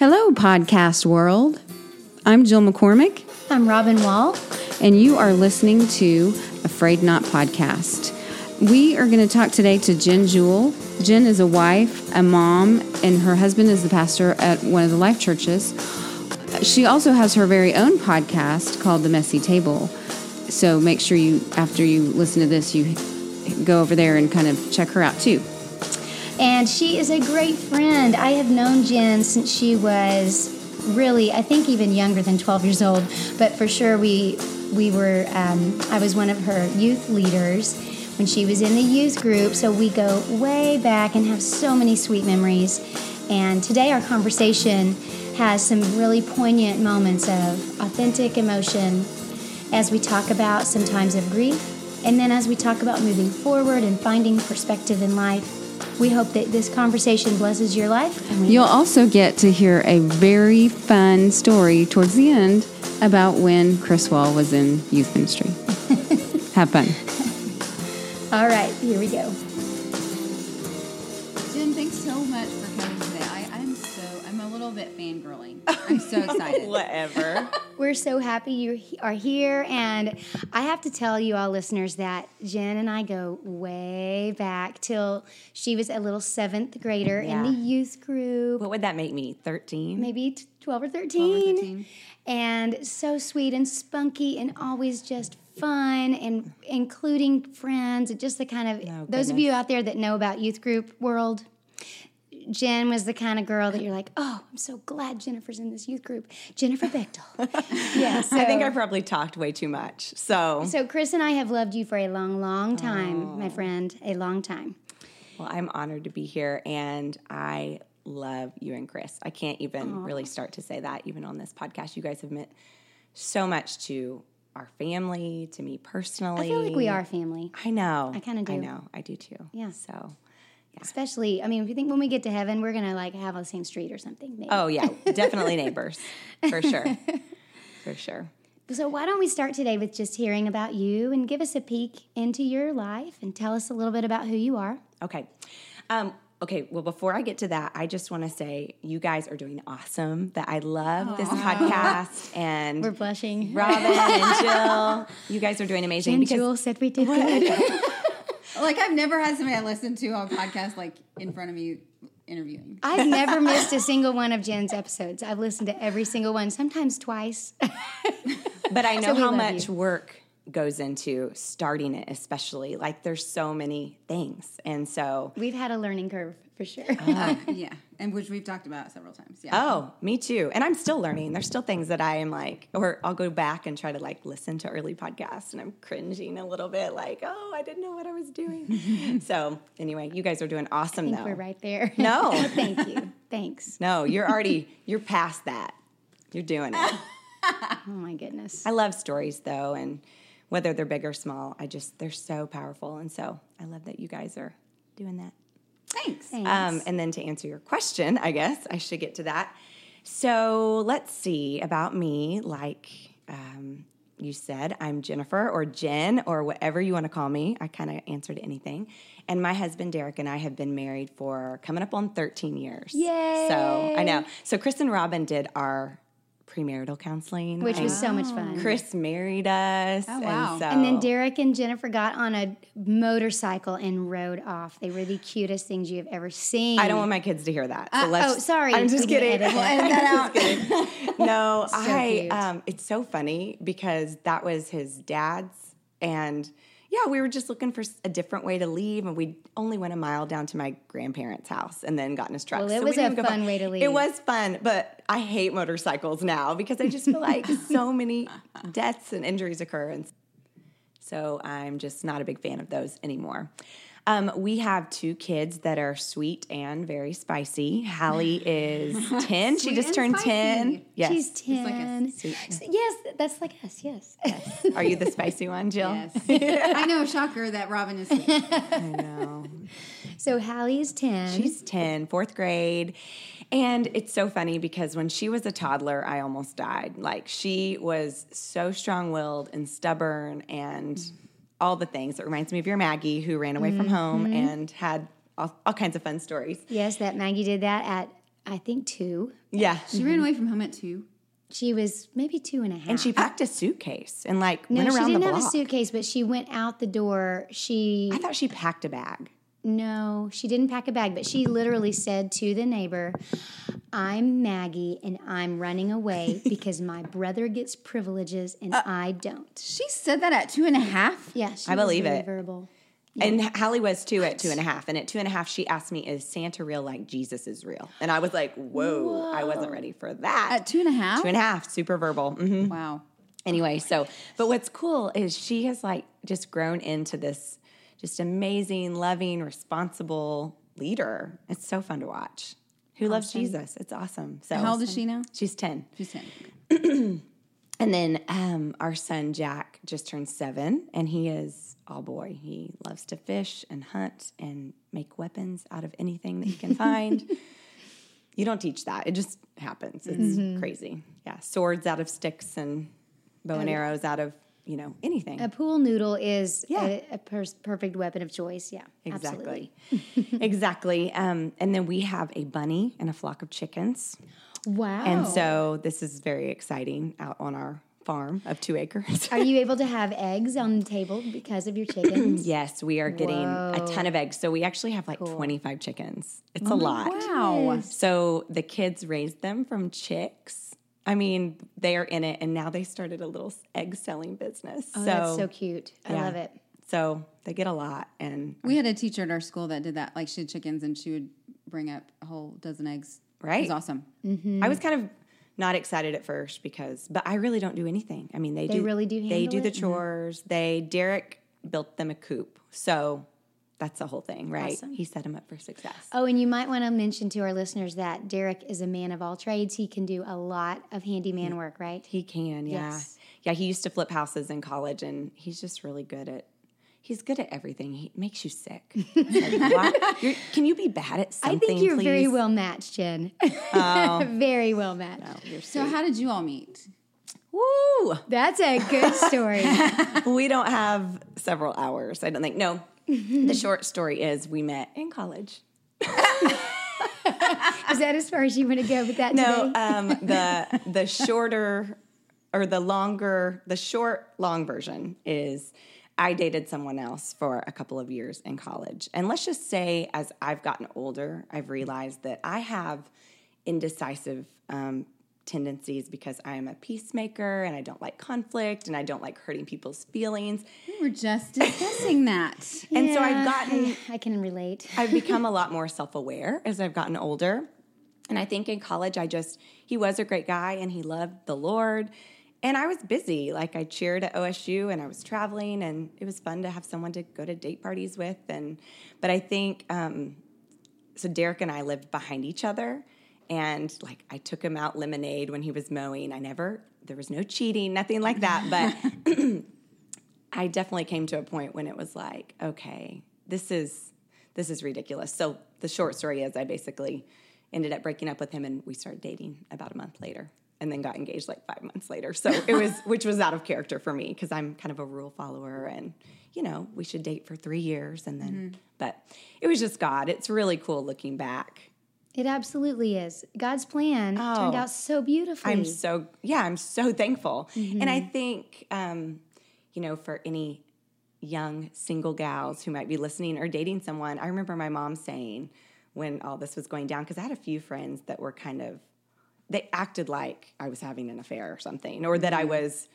Hello, podcast world. I'm Jill McCormick, I'm Robin Wall. and you are listening to A Frayed Knot Podcast. We are going to talk today to Jenn Jewell. Jenn is a wife, a mom, and her husband is the pastor at one of the life churches. She also has her very own podcast called The Messy Table. So make sure you, after you listen to this, you go over there and kind of check her out too. And she is a great friend. I have known Jenn since she was really, I think, even younger than 12 years old. But for sure, we we were. Um, I was one of her youth leaders when she was in the youth group. So we go way back and have so many sweet memories. And today, our conversation has some really poignant moments of authentic emotion as we talk about some times of grief, and then as we talk about moving forward and finding perspective in life. We hope that this conversation blesses your life. And we You'll also get to hear a very fun story towards the end about when Chris Wall was in youth ministry. Have fun. All right, here we go. Jenn, thanks so much for coming today. I, I'm so I'm a little bit fangirling. I'm so excited. Whatever. We're so happy you are here, and I have to tell you all listeners that Jenn and I go way back till she was a little seventh grader in the youth group. what would that make me? 13? maybe t- 12 or 13. 12 or 13. And so sweet and spunky and always just fun and including friends and just the kind of Oh, those of you out there that know about youth group world Jenn was the kind of girl that you're like, oh, I'm so glad Jennifer's in this youth group. Jennifer Bechtel. yeah, so, I think I probably talked way too much. So, so Chris and I have loved you for a long, long time, my oh. friend, a long time. well, I'm honored to be here and I love you and Chris. I can't even really start to say that even on this podcast. You guys have meant so much to our family, to me personally. I feel like we are family. I know. I kinda do. I know. I do too. Yeah. So, Especially, I mean, if you think when we get to heaven, we're gonna like have on the same street or something. Maybe. oh yeah, definitely neighbors. For sure. For sure. So, why don't we start today with just hearing about you and give us a peek into your life and tell us a little bit about who you are? Okay. Um, okay. Well, before I get to that, I just want to say you guys are doing awesome. That I love this podcast and We're blushing. Robin and Jill. You guys are doing amazing. And because Jewell said we did good. Like I've never had somebody I listen to on a podcast like in front of me interviewing. I've never missed a single one of Jenn's episodes. I've listened to every single one, sometimes twice. but I know we how much you. work goes into starting it, especially like there's so many things, and so We've had a learning curve for sure. Uh, yeah, and which we've talked about several times. Yeah. Oh, me too. And I'm still learning. There's still things that I am like, or I'll go back and try to like listen to early podcasts and I'm cringing a little bit, like, oh, I didn't know what I was doing. so, anyway, you guys are doing awesome I think though. we're right there. No. Oh, thank you. Thanks. No, you're already, you're past that. You're doing it. Oh my goodness. I love stories though, and whether they're big or small, I just, they're so powerful. And so I love that you guys are doing that. Thanks. Thanks. Um, and then to answer your question, I guess I should get to that. So let's see about me. Like um, you said, I'm Jennifer or Jenn or whatever you want to call me. I kind of answer to anything. And my husband Derek and I have been married for coming up on 13 years. Yay! So I know. So Chris and Robin did our premarital counseling, Which was so much fun. Chris married us. Oh, wow. And, so, And then Derek and Jennifer got on a motorcycle and rode off. They were the cutest things you have ever seen. I don't want my kids to hear that. So let's, oh, sorry. I'm just We didn't kidding. edit that. Edit that no, I um it's so funny because that was his dad's and yeah, we were just looking for a different way to leave and we only went a mile down to my grandparents' house and then got in his truck. Well, it we was didn't a fun way to leave. It was fun, but I hate motorcycles now because I just feel like so many deaths and injuries occur and so I'm just not a big fan of those anymore. Um, we have two kids that are sweet and very spicy. Hallie is 10. she just turned spicy. 10. Yes. She's like a 10. yes, that's like us, yes. yes. Are you the spicy one, Jill? Yes. I know, shocker that Robin is. I know. So Hallie's 10. She's 10, fourth grade. And it's so funny because when she was a toddler, I almost died. Like, she was so strong willed and stubborn and all the things. It reminds me of your Maggie, who ran away from home mm-hmm. and had all, all kinds of fun stories. yes, that Maggie did that at I think two. Yeah. She ran mm-hmm. away from home at two. She was maybe two and a half. And she packed a suitcase and like no, went she didn't have a suitcase, but she went out the door. She I thought she packed a bag. No, she didn't pack a bag, but she literally said to the neighbor, "I'm Maggie, and I'm running away because my brother gets privileges and Uh, I don't." She said that at two and a half. Yeah, I was believe very it. Verbal. And Hallie was too at two and a half. And at two and a half, she asked me, Is Santa real like Jesus is real? And I was like, Whoa, I wasn't ready for that. At two and a half? two and a half, super verbal. hmm Wow. Anyway, so, but what's cool is she has like just grown into this just amazing, loving, responsible leader. It's so fun to watch. Who loves Jesus? It's awesome. So, How old is she now? She's 10. She's ten. And then um, our son Jack just turned seven, and he is all boy. He loves to fish and hunt and make weapons out of anything that he can find. you don't teach that; it just happens. It's crazy. Yeah, swords out of sticks and bow and arrows out of you know anything. A pool noodle is Yeah. a, a pers- perfect weapon of choice. Yeah, absolutely. Exactly. exactly. Um, and then we have a bunny and a flock of chickens. Wow. And so this is very exciting out on our farm of two acres. Are you able to have eggs on the table because of your chickens? Yes, we are getting a ton of eggs. So we actually have like 25 chickens. It's Oh a lot. Wow. So the kids raised them from chicks. I mean, they are in it, and now they started a little egg selling business. Oh, so that's so cute. I yeah. love it. So they get a lot, and We had a teacher at our school that did that. Like she had chickens and she would bring up a whole dozen eggs. Right, It Right. was awesome. Mm-hmm. I was kind of not excited at first because, but I really don't do anything. I mean, they, They do. really do They handle do the it? Mm-hmm. chores. They Derek built them a coop, so that's the whole thing, right? Awesome. He set him up for success. Oh, and you might want to mention to our listeners that Derek is a man of all trades. He can do a lot of handyman work, right? He can, yeah. Yes. Yeah, he used to flip houses in college and he's just really good at he's good at everything. He makes you sick. Like, can you be bad at something? I think you're very well matched, Jenn. Oh. very well matched. You're So how did you all meet? Woo! That's a good story. we don't have several hours. I don't think. No. The short story is we met in college. is that as far as you want to go with that No, um, the the shorter or the longer, the short long version is I dated someone else for a couple of years in college. And let's just say, as I've gotten older, I've realized that I have indecisive um, tendencies because I am a peacemaker and I don't like conflict and I don't like hurting people's feelings. We were just discussing that. And so I've gotten I, I can relate. I've become a lot more self aware as I've gotten older. And I think in college, I just, he was a great guy and he loved the Lord. And I was busy. Like I cheered at OSU and I was traveling and it was fun to have someone to go to date parties with. And, but I think, um, so Derek and I lived behind each other. And like I took him out lemonade when he was mowing. I never, there was no cheating, nothing like that. But I definitely came to a point when it was like, okay, this is this is ridiculous. So the short story is I basically ended up breaking up with him and we started dating about a month later and then got engaged like 5 months later. So it was which was out of character for me because I'm kind of a rule follower and you know, we should date for 3 years and then mm-hmm. but it was just God. It's really cool looking back. It absolutely is. God's plan turned Oh. out so beautifully. I'm so yeah, I'm so thankful. And I think um, you know, for any young single gals who might be listening or dating someone, I remember my mom saying when all this was going down because I had a few friends that were kind of they acted like I was having an affair or something or that I was y-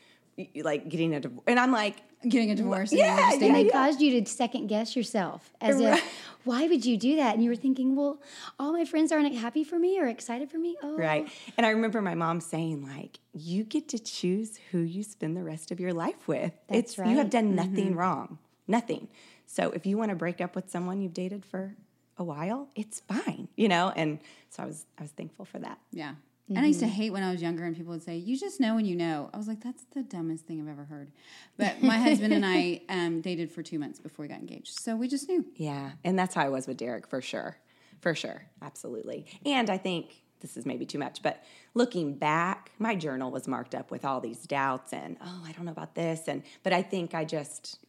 like getting a divorce. And I'm like, Getting a divorce. and Yeah, you were just and dating- they caused you to second guess yourself as Right. if, why would you do that? And you were thinking, well, all my friends aren't happy for me or excited for me. Oh, right. And I remember my mom saying like, you get to choose who you spend the rest of your life with. That's it's you have done mm-hmm. nothing wrong. Nothing. So if you want to break up with someone you've dated for a while, it's fine, you know? And so I was I was thankful for that. Yeah. And I used to hate when I was younger and people would say, You just know when you know. I was like, That's the dumbest thing I've ever heard. But my husband and I um, dated for two months before we got engaged. So we just knew. Yeah, and that's how I was with Derek for sure. For sure. Absolutely. And I think this is maybe too much, but looking back, my journal was marked up with all these doubts and oh, I don't know about this and but I think I just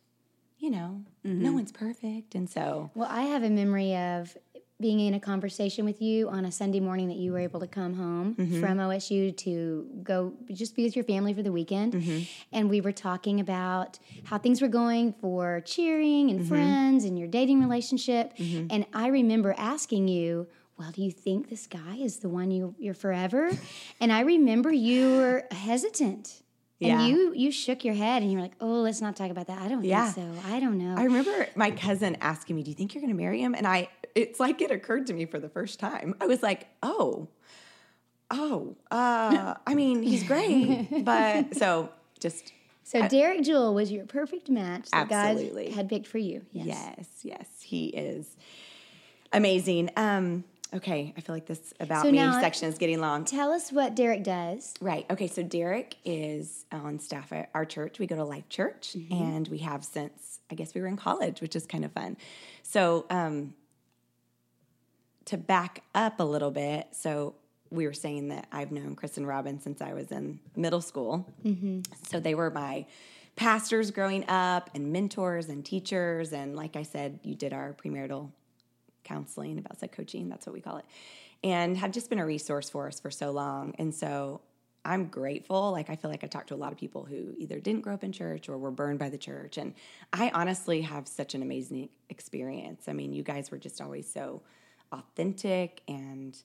you know, no one's perfect and so Well, I have a memory of being in a conversation with you on a Sunday morning that you were able to come home Mm-hmm. from OSU to go just be with your family for the weekend. Mm-hmm. And we were talking about how things were going for cheering Mm-hmm. and friends and your dating relationship. And I remember asking you, well, do you think this guy is the one you, you're forever? and I remember you were hesitant. Yeah. And you you shook your head and you were like, "Oh, let's not talk about that. I don't Yeah. think so. I don't know." I remember my cousin asking me, "Do you think you're going to marry him?" And I, it's like it occurred to me for the first time. I was like, "Oh, oh, uh, I mean, he's great, but so just So Derek Jewell was your perfect match that Absolutely. God had picked for you. Yes. yes, yes, he is amazing." Um, okay, I feel like this about So me section is getting long. Tell us what Derek does. Right. Okay. So Derek is on staff at our church. We go to Life Church, and we have since I guess we were in college, which is kind of fun. So um, to back up a little bit, so we were saying that I've known Chris and Robin since I was in middle school. Mm-hmm. So they were my pastors growing up, and mentors and teachers, and like I said, you did our premarital counseling, about psych coaching, that's what we call it, and have just been a resource for us for so long. And so I'm grateful. Like, I feel like I talked to a lot of people who either didn't grow up in church or were burned by the church. And I honestly have such an amazing experience. I mean, you guys were just always so authentic and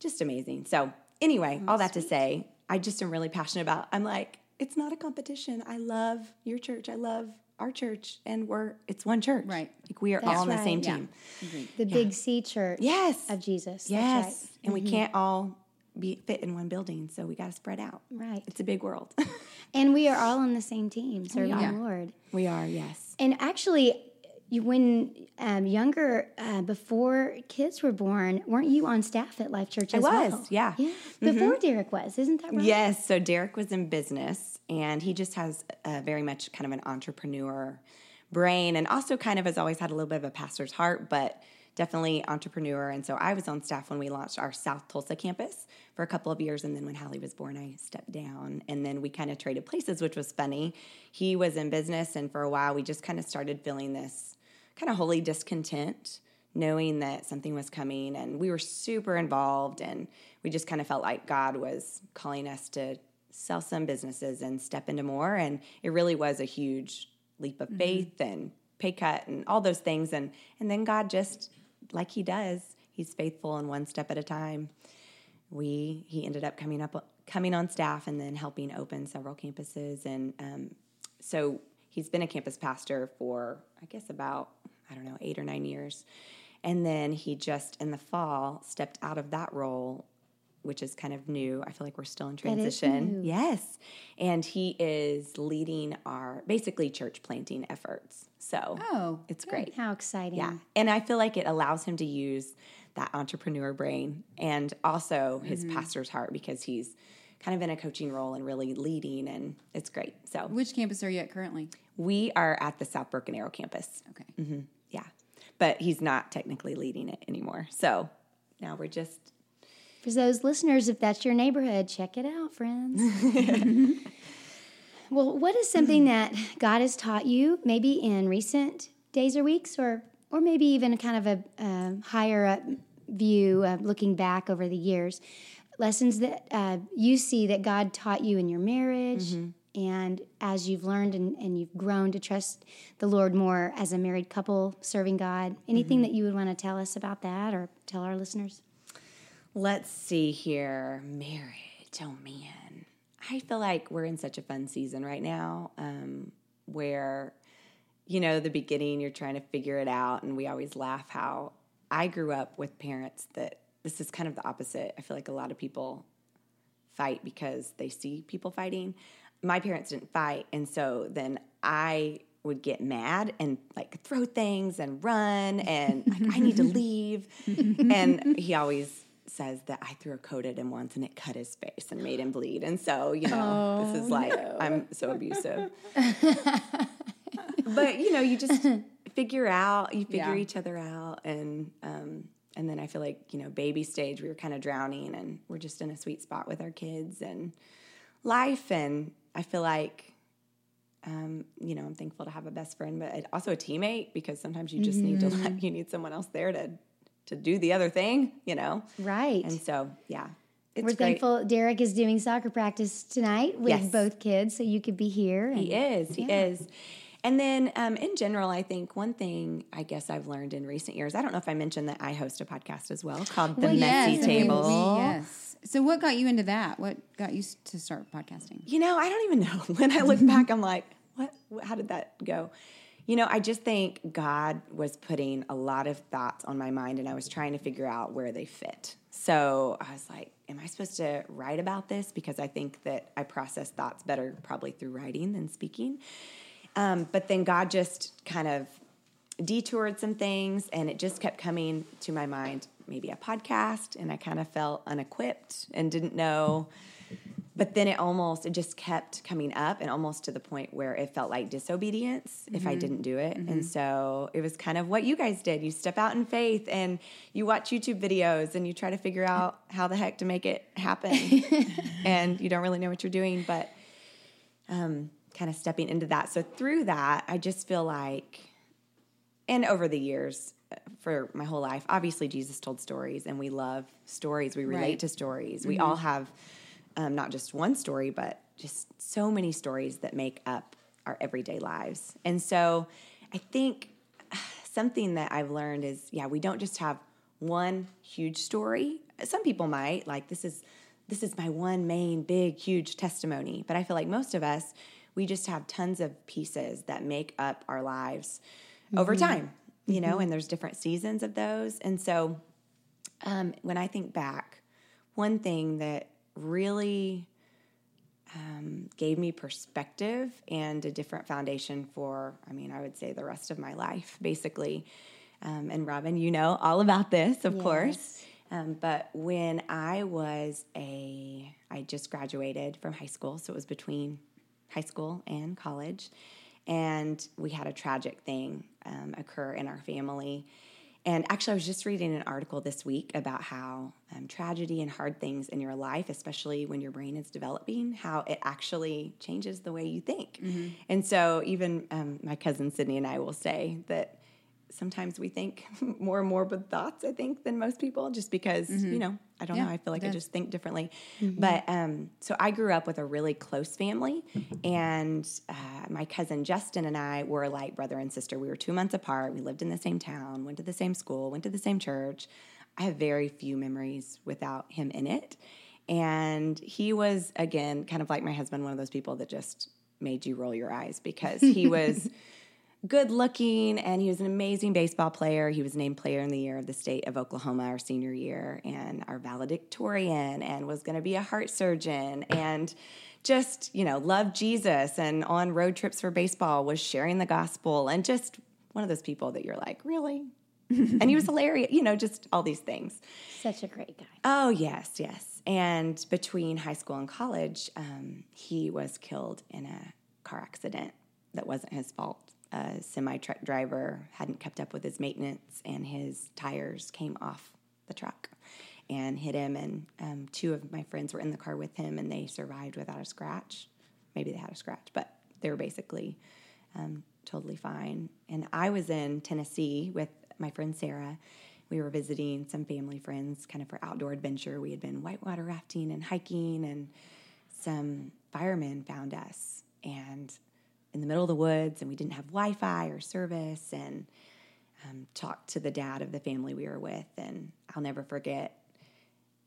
just amazing. So, anyway, all that to say, I just am really passionate about, I'm like, it's not a competition. I love your church. I love our church. And we're, it's one church. Right. Like, we are That's all on the same Yeah. team. Agreed. The Big C Church Yes. of Jesus. Yes. That's And we mm-hmm. can't all be fit in one building, so we got to spread out. right. Right. It's a big world. And we are all on the same team, serving are. the Lord. we are, yes. And actually, you, when um, younger, uh, before kids were born, weren't you on staff at Life Church I as was, well? yeah. Yeah. Before Derek was, isn't that right? Yes. So Derek was in business, and he just has a very much kind of an entrepreneur brain, and also kind of has always had a little bit of a pastor's heart, but definitely entrepreneur. And so I was on staff when we launched our South Tulsa campus for a couple of years, and then when Hallie was born, I stepped down, and then we kind of traded places, which was funny. He was in business, and for a while, we just kind of started feeling this kind of holy discontent knowing that something was coming and we were super involved and we just kind of felt like God was calling us to sell some businesses and step into more and it really was a huge leap of faith and pay cut and all those things and and then God just like he does he's faithful and one step at a time. We he ended up coming up coming on staff and then helping open several campuses and um, so he's been a campus pastor for i guess about i don't know eight or nine years. And then he just in the fall stepped out of that role which is kind of new. I feel like we're still in transition. yes. And he is leading our basically church planting efforts. So Oh, it's great. How exciting. yeah. And I feel like it allows him to use that entrepreneur brain and also his mm-hmm. pastor's heart because he's kind of in a coaching role and really leading and it's great. So Which campus are you at currently? we are at the South Broken Arrow campus. Okay. Yeah. But he's not technically leading it anymore. So now we're just For those listeners, if that's your neighborhood, check it out, friends. well, what is something that God has taught you, maybe in recent days or weeks, or or maybe even kind of a um higher up view, uh, looking back over the years, lessons that uh, you see that God taught you in your marriage, and as you've learned and, and you've grown to trust the Lord more as a married couple serving God. Anything that you would want to tell us about that, or tell our listeners? Let's see here. Marriage. Oh man. I feel like we're in such a fun season right now um, where, you know, the beginning, you're trying to figure it out. And we always laugh how I grew up with parents that this is kind of the opposite. I feel like a lot of people fight because they see people fighting. My parents didn't fight. And so then I would get mad and like throw things and run and like, I need to leave. and he always says that I threw a coat at him once and it cut his face and made him bleed. And so, you know, this is like, I'm so abusive. but, you know, you just figure out, you figure Yeah. each other out. And, um, and then I feel like, you know, baby stage, we were kind of drowning and we're just in a sweet spot with our kids and life. And I feel like, um, you know, I'm thankful to have a best friend, but also a teammate because sometimes you just need to, like, you need someone else there to to do the other thing, you know? Right. And so, yeah, it's We're great. thankful Derek is doing soccer practice tonight with Yes. both kids, so you could be here. and- He is. He Yeah. is. And then, um, in general, I think one thing I guess I've learned in recent years. I don't know if I mentioned that I host a podcast as well called The Well, Messy yes, I mean, we- Table. yes. So, what got you into that? What got you to start podcasting? You know, I don't even know. When I look back, I'm like? What- How did that go? You know, I just think God was putting a lot of thoughts on my mind, and I was trying to figure out where they fit. So I was like, am I supposed to write about this? Because I think that I process thoughts better probably through writing than speaking. Um, but then God just kind of detoured some things, and it just kept coming to my mind maybe a podcast, and I kind of felt unequipped and didn't know. But then it almost, it just kept coming up, and almost to the point where it felt like disobedience if I didn't do it. And so it was kind of what you guys did. You step out in faith and you watch YouTube videos and you try to figure out how the heck to make it happen. and you don't really know what you're doing, but um, kind of stepping into that. So through that, I just feel like, and over the years, uh, for my whole life, obviously Jesus told stories, and we love stories. We relate Right. to stories. We all have um, not just one story, but just so many stories that make up our everyday lives. And so, I think something that I've learned is, yeah, we don't just have one huge story. Some people might like this is this is my one main big huge testimony, but I feel like most of us we just have tons of pieces that make up our lives over time, you know, and there's different seasons of those. And so um, when I think back, one thing that really um, gave me perspective and a different foundation for, I mean, I would say the rest of my life, basically. Um, and Robin, you know all about this, of course. Um, but when I was a, I just graduated from high school, so it was between high school and college. And we had a tragic thing um, occur in our family. And actually, I was just reading an article this week about how um, tragedy and hard things in your life, especially when your brain is developing, how it actually changes the way you think. And so, even um, my cousin Sydney and I will say that sometimes we think more and more with thoughts, I think, than most people, just because, you know, I don't Yeah, know, I feel like I just think differently. But um, so I grew up with a really close family, and uh, my cousin Justin and I were like brother and sister. We were two months apart. We lived in the same town, went to the same school, went to the same church. I have very few memories without him in it. And he was, again, kind of like my husband, one of those people that just made you roll your eyes because he was good looking and he was an amazing baseball player. He was named player in the year of the state of Oklahoma our senior year and our valedictorian and was going to be a heart surgeon and just, you know, loved Jesus and on road trips for baseball was sharing the gospel and just one of those people that you're like, really? and he was hilarious, you know, just all these things. Such a great guy. Oh, yes, yes. And between high school and college, um, he was killed in a car accident that wasn't his fault. A semi truck driver hadn't kept up with his maintenance, and his tires came off the truck and hit him. And um, two of my friends were in the car with him, and they survived without a scratch. Maybe they had a scratch, but they were basically um, totally fine. And I was in Tennessee with my friend Sarah. We were visiting some family friends kind of for outdoor adventure. We had been whitewater rafting and hiking, and some firemen found us and in the middle of the woods, and we didn't have Wi Fi or service. And um, talked to the dad of the family we were with, and I'll never forget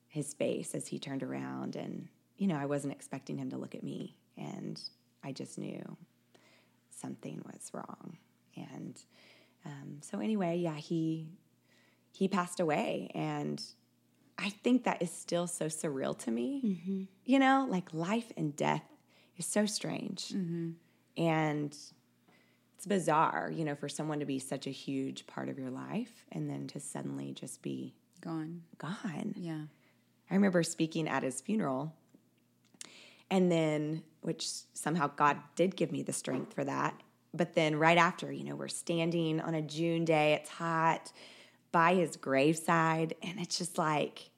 his face as he turned around. And, you know, I wasn't expecting him to look at me, and I just knew something was wrong. And um, so, anyway, yeah, he he passed away, and I think that is still so surreal to me. You know, like life and death is so strange, and it's bizarre. You know, for someone to be such a huge part of your life, and then to suddenly just be Gone. gone. Yeah. I remember speaking at his funeral, and then, which somehow God did give me the strength for that. But then, right after, you know, we're standing on a June day, it's hot by his graveside, and it's just like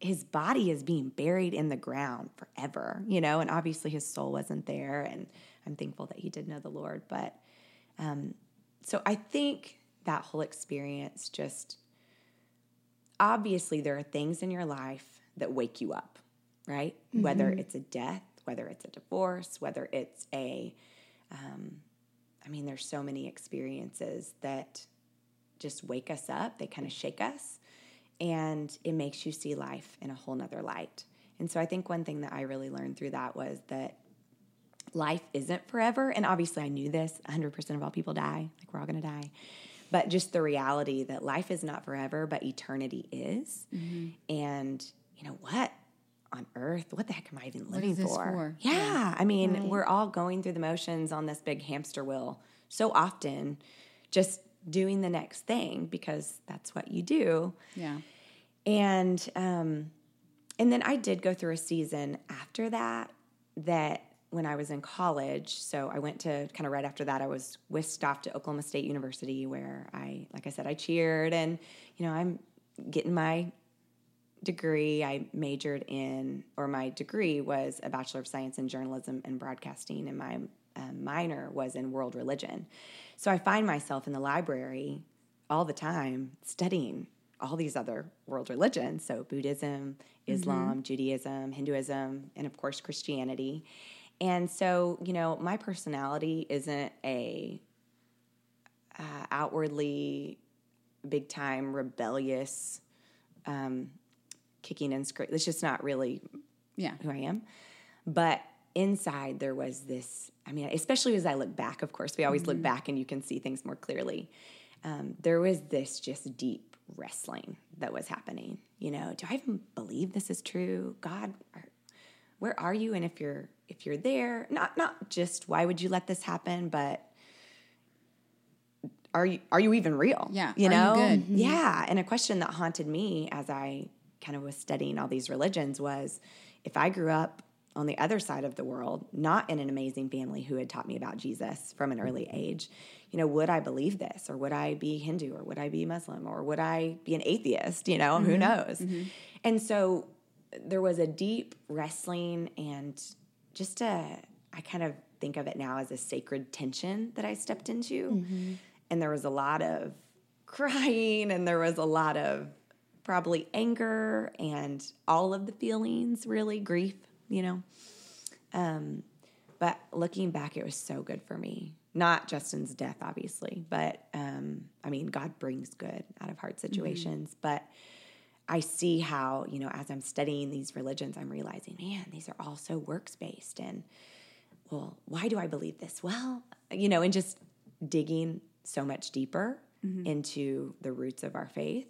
his body is being buried in the ground forever, you know, and obviously his soul wasn't there. And I'm thankful that he did know the Lord. But um, so I think that whole experience just obviously there are things in your life that wake you up, right? Whether it's a death, whether it's a divorce, whether it's a, um, I mean, there's so many experiences that just wake us up. They kind of shake us, and it makes you see life in a whole nother light. And so I think one thing that I really learned through that was that life isn't forever. And obviously, I knew this 100% of all people die, like we're all going to die. But just the reality that life is not forever, but eternity is. And you know what? On earth, what the heck am I even living for? for? Yeah. I mean, we're all going through the motions on this big hamster wheel so often, just doing the next thing because that's what you do Yeah. and um, and then I did go through a season after that that when I was in college. So I went to kind of right after that. I was whisked off to Oklahoma State University where I, like I said, I cheered and you know I'm getting my degree. I majored in, or my degree was a Bachelor of Science in Journalism and Broadcasting, and my um, minor was in World Religion. So I find myself in the library all the time studying all these other world religions. So Buddhism, Islam, Judaism, Hinduism, and of course Christianity. And so, you know, my personality isn't a uh, outwardly big time rebellious um, kicking and screaming. It's just not really Yeah. who I am. But inside there was this, I mean, especially as I look back, of course, we always look back and you can see things more clearly. Um, there was this just deep wrestling that was happening. You know, do I even believe this is true? God, are, where are you? And if you're if you're there, not not just why would you let this happen, but are you are you even real? Yeah. you Are you know, good? Mm-hmm. yeah. And a question that haunted me as I kind of was studying all these religions was, if I grew up on the other side of the world, not in an amazing family who had taught me about Jesus from an early age, you know, would I believe this, or would I be Hindu, or would I be Muslim, or would I be an atheist? You know, who mm-hmm. knows? Mm-hmm. And so there was a deep wrestling and just a, I kind of think of it now as a sacred tension that I stepped into. And there was a lot of crying and there was a lot of probably anger and all of the feelings, really, grief, you know. Um, but looking back, it was so good for me. Not Justin's death, obviously, but um, I mean, God brings good out of hard situations. But I see how, you know, as I'm studying these religions, I'm realizing, man, these are all so works based. And, well, why do I believe this? Well, you know, and just digging so much deeper mm-hmm. into the roots of our faith.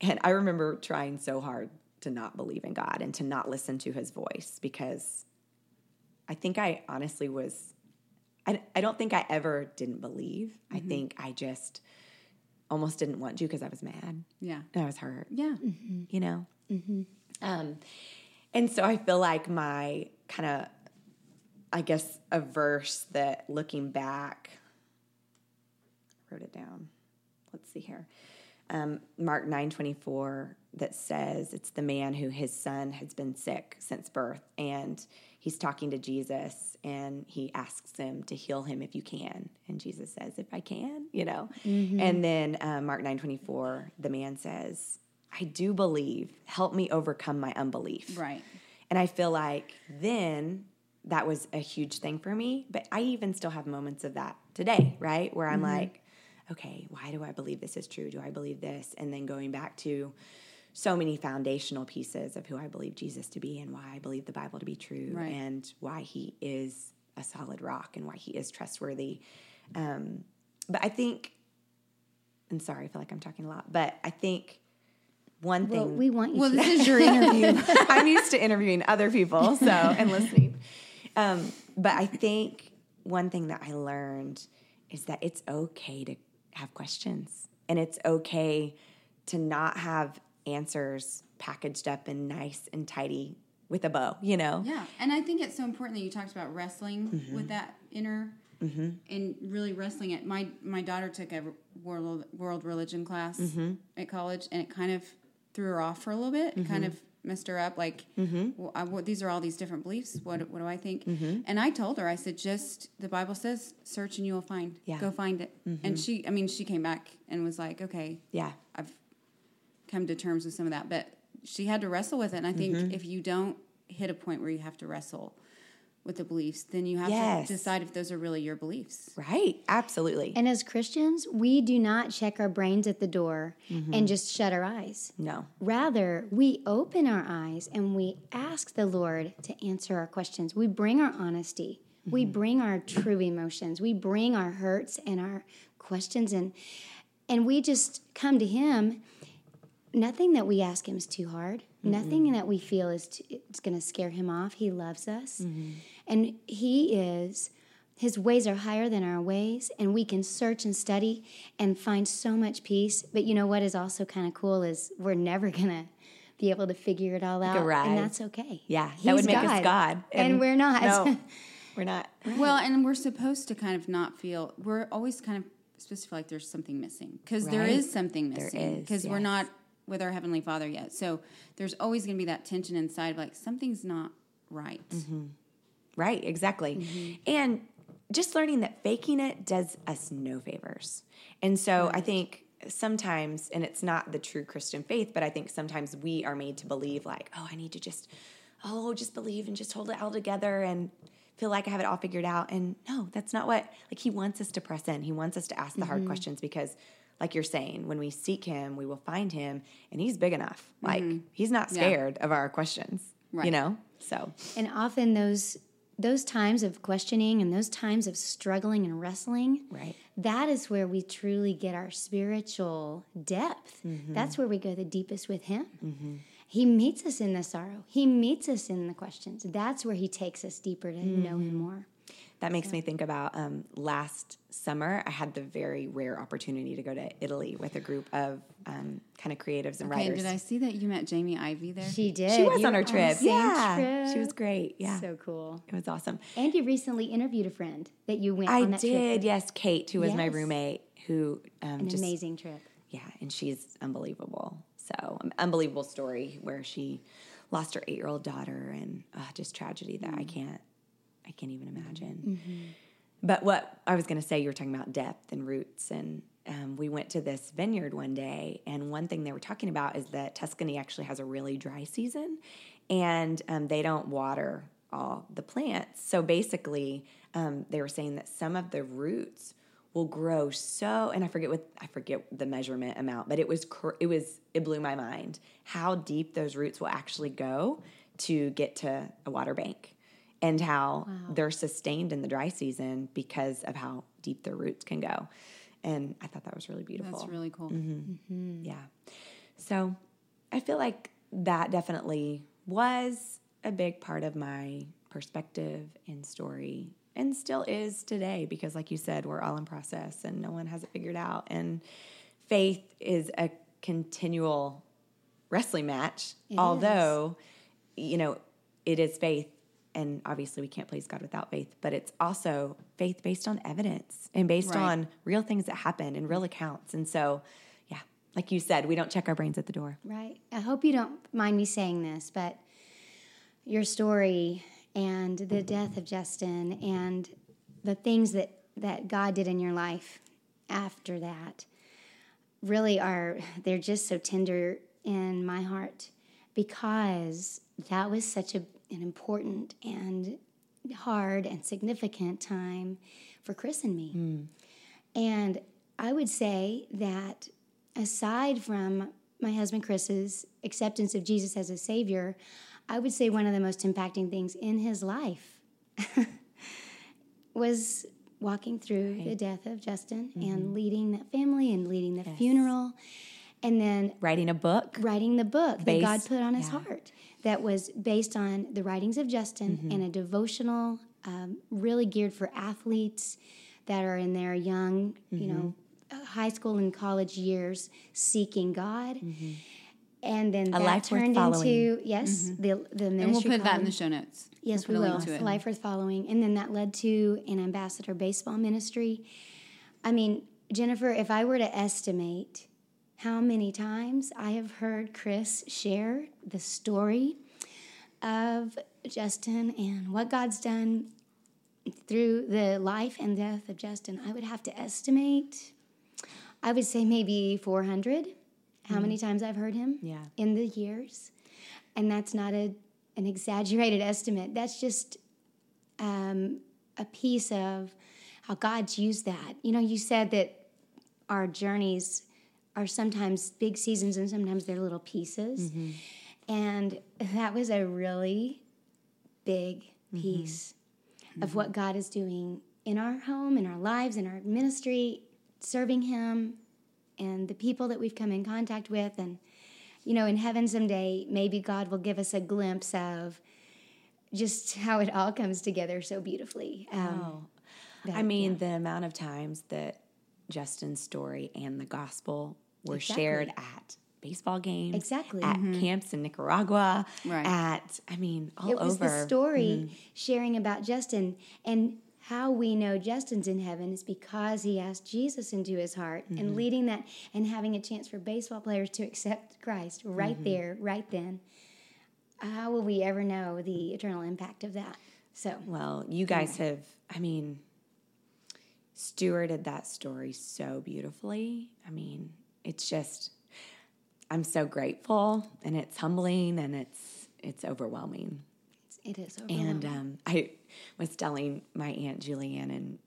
And I remember trying so hard to not believe in God and to not listen to his voice because I think I honestly was, I, I don't think I ever didn't believe. I mm-hmm. think I just almost didn't want to because I was mad Yeah. and I was hurt Yeah. you know? Um, and so I feel like my kind of, I guess, a verse that looking back, I wrote it down. Let's see here. Um, Mark 9 24 that says it's the man who his son has been sick since birth. And he's talking to Jesus and he asks him to heal him if you can. And Jesus says, if I can, you know? And then uh, Mark 9 24, the man says, I do believe. Help me overcome my unbelief. Right. And I feel like then that was a huge thing for me. But I even still have moments of that today, right? Where I'm like, okay, why do I believe this is true? Do I believe this? And then going back to so many foundational pieces of who I believe Jesus to be and why I believe the Bible to be true Right. and why he is a solid rock and why he is trustworthy. Um, but I think, and sorry, I feel like I'm talking a lot, but I think one Well, thing we want you Well, to. this is your interview. I'm used to interviewing other people, so and listening. Um, but I think one thing that I learned is that it's okay to have questions, and it's okay to not have answers packaged up and nice and tidy with a bow. You know, Yeah, and I think it's so important that you talked about wrestling mm-hmm. with that inner mm-hmm. and really wrestling it. My my daughter took a world world religion class mm-hmm. at college, and it kind of threw her off for a little bit. It kind of messed her up. Like, well, I, what, these are all these different beliefs. What what do I think? And I told her, I said, just the Bible says, search and you will find. Yeah. Go find it. And she, I mean, she came back and was like, okay, yeah, I've come to terms with some of that, but she had to wrestle with it. And I think Mm-hmm. if you don't hit a point where you have to wrestle with the beliefs, then you have Yes. to decide if those are really your beliefs. Right. Absolutely. And as Christians, we do not check our brains at the door Mm-hmm. and just shut our eyes. no. Rather, we open our eyes and we ask the Lord to answer our questions. We bring our honesty. We bring our true emotions. We bring our hurts and our questions and and we just come to him. Nothing that we ask him is too hard. Mm-hmm. Nothing that we feel is too, it's going to scare him off. He loves us. Mm-hmm. And he is his ways are higher than our ways and we can search and study and find so much peace. But you know what is also kind of cool is we're never going to be able to figure it all out arrive. and that's okay. Yeah. He's that would make us God. And, we're not. No. We're not. Well, and we're supposed to kind of not feel, we're always kind of supposed to feel like there's something missing because there Right. is something missing is, because we're not with our Heavenly Father yet. So there's always going to be that tension inside of like something's not right. Mm-hmm. Right, exactly. Mm-hmm. And just learning that faking it does us no favors. And so I think sometimes, and it's not the true Christian faith, but I think sometimes we are made to believe, like, oh, I need to just, oh, just believe and just hold it all together and feel like I have it all figured out. And no, that's not what, like, He wants us to press in. He wants us to ask the Mm-hmm. hard questions because. Like you're saying, when we seek him, we will find him, and he's big enough. Mm-hmm. Like he's not Mm-hmm. Yeah. scared of our questions, you know. So And often those those times of questioning and those times of struggling and wrestling, Right. That is where we truly get our spiritual depth. Mm-hmm. That's where we go the deepest with Him. Mm-hmm. He meets us in the sorrow. He meets us in the questions. That's where He takes us deeper to know Him more. That makes me think about um, last summer. I had the very rare opportunity to go to Italy with a group of um, kind of creatives and Okay, writers. did I see that you met Jamie Ivey there? She did. she was You on were our trip. the same yeah, she was great. Yeah, So cool. it was awesome. And you recently interviewed a friend that you went I on that trip did. Yes, Kate, who was my roommate, who um, An just amazing trip. yeah, and she's unbelievable. So um, unbelievable story where she lost her eight year old daughter and uh, just tragedy that I can't I can't even imagine. But what I was going to say, you were talking about depth and roots, and um, we went to this vineyard one day, and one thing they were talking about is that Tuscany actually has a really dry season, and um, they don't water all the plants. So basically, um, they were saying that some of the roots will grow so, and I forget what I forget the measurement amount, but it was cr- it was it blew my mind how deep those roots will actually go to get to a water bank and how they're sustained in the dry season because of how deep their roots can go. And I thought that was really beautiful. That's really cool. Mm-hmm. Mm-hmm. yeah. So I feel like that definitely was a big part of my perspective and story and still is today because like you said we're all in process and no one has it figured out and faith is a continual wrestling match It although you know it is faith and obviously we can't please God without faith but it's also faith based on evidence and based Right. on real things that happen and real accounts and so yeah like you said we don't check our brains at the door Right. I hope you don't mind me saying this, but your story and the death of Justin and the things that, that God did in your life after that really are, they're just so tender in my heart because that was such a, an important and hard and significant time for Chris and me. Hmm. And I would say that aside from my husband Chris's acceptance of Jesus as a Savior, I would say one of the most impacting things in his life was walking through the death of Justin and mm-hmm. leading that family and leading the funeral and then writing a book writing the book that God put on his yeah. heart that was based on the writings of Justin Mm-hmm. and a devotional um, really geared for athletes that are in their young, you know, Mm-hmm. uh, high school and college years seeking God. And then that Mm-hmm. life turned following. into yes, the the ministry. And we'll put that in the show notes. Yes, We'll we will. to it. Life Worth Following. And then that led to an ambassador baseball ministry. I mean, Jennifer, if I were to estimate how many times I have heard Chris share the story of Justin and what God's done through the life and death of Justin, I would have to estimate, I would say maybe 400 how many times I've heard him Yeah. in the years. And that's not a, an exaggerated estimate. That's just um, a piece of how God's used that. You know, you said that our journeys are sometimes big seasons and sometimes they're little pieces. Mm-hmm. And that was a really big mm-hmm. piece of mm-hmm. what God is doing in our home, in our lives, in our ministry, serving Him, and the people that we've come in contact with. And, you know, in heaven someday, maybe God will give us a glimpse of just how it all comes together so beautifully. Um, oh. I mean, the amount of times that Justin's story and the gospel were shared at baseball games, Exactly. at mm-hmm. camps in Nicaragua, Right. at I mean, all it was the story mm-hmm. sharing about Justin and how we know Justin's in heaven is because he asked Jesus into his heart and mm-hmm. leading that and having a chance for baseball players to accept Christ right there, right then. How will we ever know the eternal impact of that? So, Well, you guys have, I mean, stewarded that story so beautifully. I mean, it's just, I'm so grateful, and it's humbling, and it's it's overwhelming. it is overwhelming. And um, I was telling my aunt Julianne and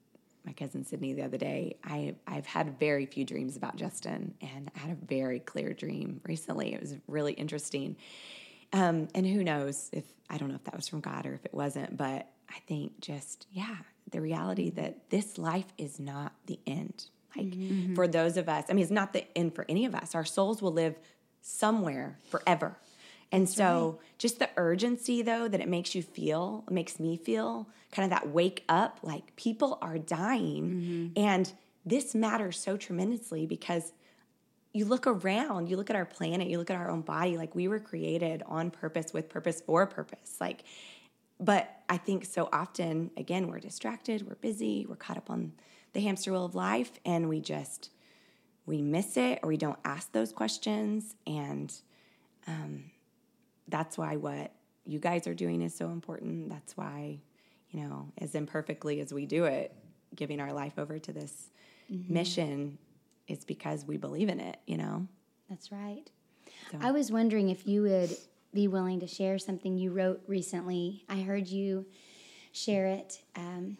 my cousin Sydney the other day. I I've had very few dreams about Justin, and I had a very clear dream recently. It was really interesting. Um, and who knows if I don't know if that was from God or if it wasn't, but I think just yeah, the reality that this life is not the end. Like mm-hmm. for those of us, I mean, it's not the end for any of us. Our souls will live somewhere forever. And so, just the urgency, though, that it makes you feel, it makes me feel kind of that wake up like people are dying. Mm-hmm. And this matters so tremendously because you look around, you look at our planet, you look at our own body, like we were created on purpose, with purpose, for purpose. Like, but I think so often, again, we're distracted, we're busy, we're caught up on the hamster wheel of life, and we just, we miss it or we don't ask those questions. And um, that's why what you guys are doing is so important. That's why, you know, as imperfectly as we do it, giving our life over to this mission is because we believe in it, you know? That's right. I was wondering if you would be willing to share something you wrote recently. I heard you share it um,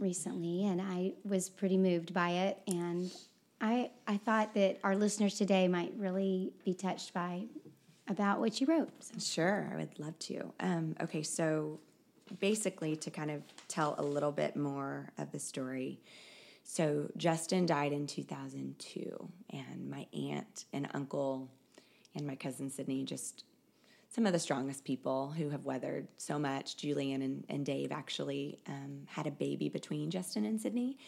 recently, and I was pretty moved by it. And I I thought that our listeners today might really be touched by about what you wrote. So, Sure, I would love to. Um, okay, so basically, to kind of tell a little bit more of the story. So, Justin died in 2002, and my aunt and uncle and my cousin Sydney, just some of the strongest people who have weathered so much. Julianne and, and Dave actually um, had a baby between Justin and Sydney.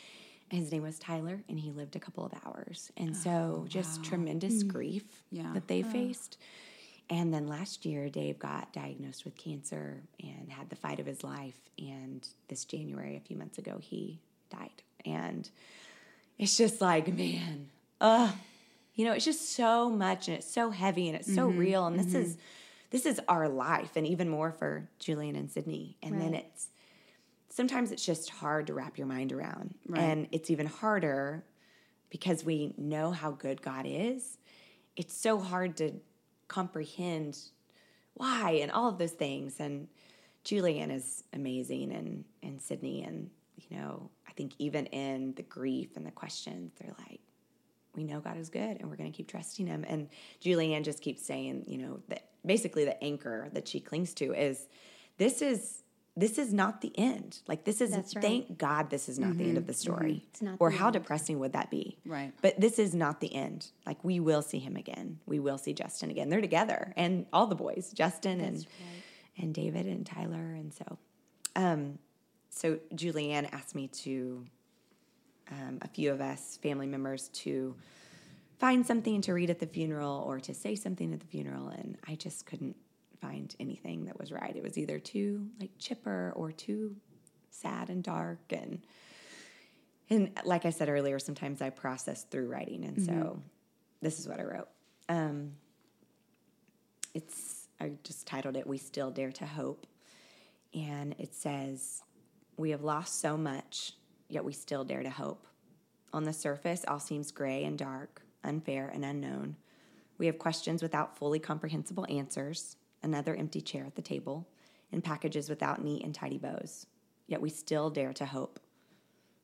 His name was Tyler, and he lived a couple of hours. And so, just tremendous grief Yeah. that they faced. And then last year, Dave got diagnosed with cancer and had the fight of his life. And this January, a few months ago, he died. And it's just like, man, uh, you know, it's just so much and it's so heavy and it's so real. And this is this is our life, and even more for Julianne and Sydney. And then it's sometimes it's just hard to wrap your mind around. And it's even harder because we know how good God is. It's so hard to comprehend why and all of those things. And Julianne is amazing and and Sydney and you know, I think even in the grief and the questions, they're like, we know God is good and we're going to keep trusting him. And Julianne just keeps saying, you know, that basically the anchor that she clings to is this is this is not the end. Like this is right. thank God this is not the end of the story. It's not or the how end. depressing would that be? Right. But this is not the end. Like we will see him again. We will see Justin again. They're together and all the boys, Justin and and David and Tyler and so um so Julianne asked me to um, a few of us family members to find something to read at the funeral or to say something at the funeral and I just couldn't find anything that was right. It was either too like chipper or too sad and dark and and like I said earlier, sometimes I process through writing and so this is what I wrote. Um, it's I just titled it We Still Dare to Hope. And it says, We have lost so much, yet we still dare to hope. On the surface, all seems gray and dark. unfair, and unknown. We have questions without fully comprehensible answers, another empty chair at the table, and packages without neat and tidy bows. Yet we still dare to hope.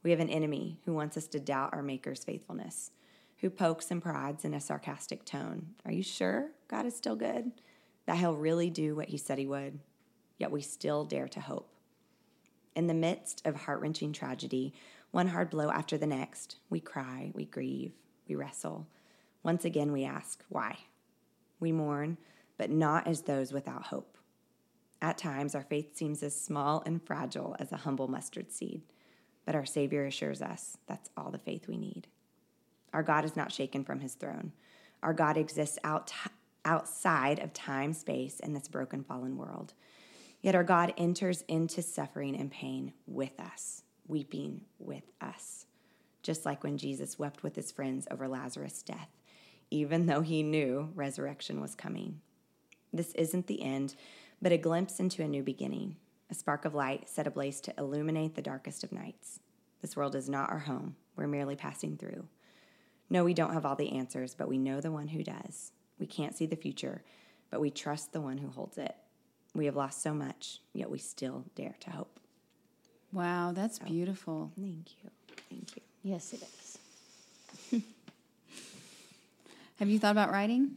We have an enemy who wants us to doubt our Maker's faithfulness, who pokes and prods in a sarcastic tone. Are you sure God is still good? That he'll really do what he said he would? Yet we still dare to hope. In the midst of heart wrenching tragedy, one hard blow after the next, we cry, we grieve, we wrestle. Once again, we ask, why? We mourn, but not as those without hope. At times, our faith seems as small and fragile as a humble mustard seed, but our Savior assures us that's all the faith we need. Our God is not shaken from his throne. Our God exists out, outside of time, space, and this broken, fallen world. Yet our God enters into suffering and pain with us, weeping with us, just like when Jesus wept with his friends over Lazarus' death, even though he knew resurrection was coming. This isn't the end, but a glimpse into a new beginning, a spark of light set ablaze to illuminate the darkest of nights. This world is not our home, we're merely passing through. No, we don't have all the answers, but we know the one who does. We can't see the future, but we trust the one who holds it. We have lost so much, yet we still dare to hope. Wow, that's beautiful. Thank you. Thank you. Yes, it is. Have you thought about writing?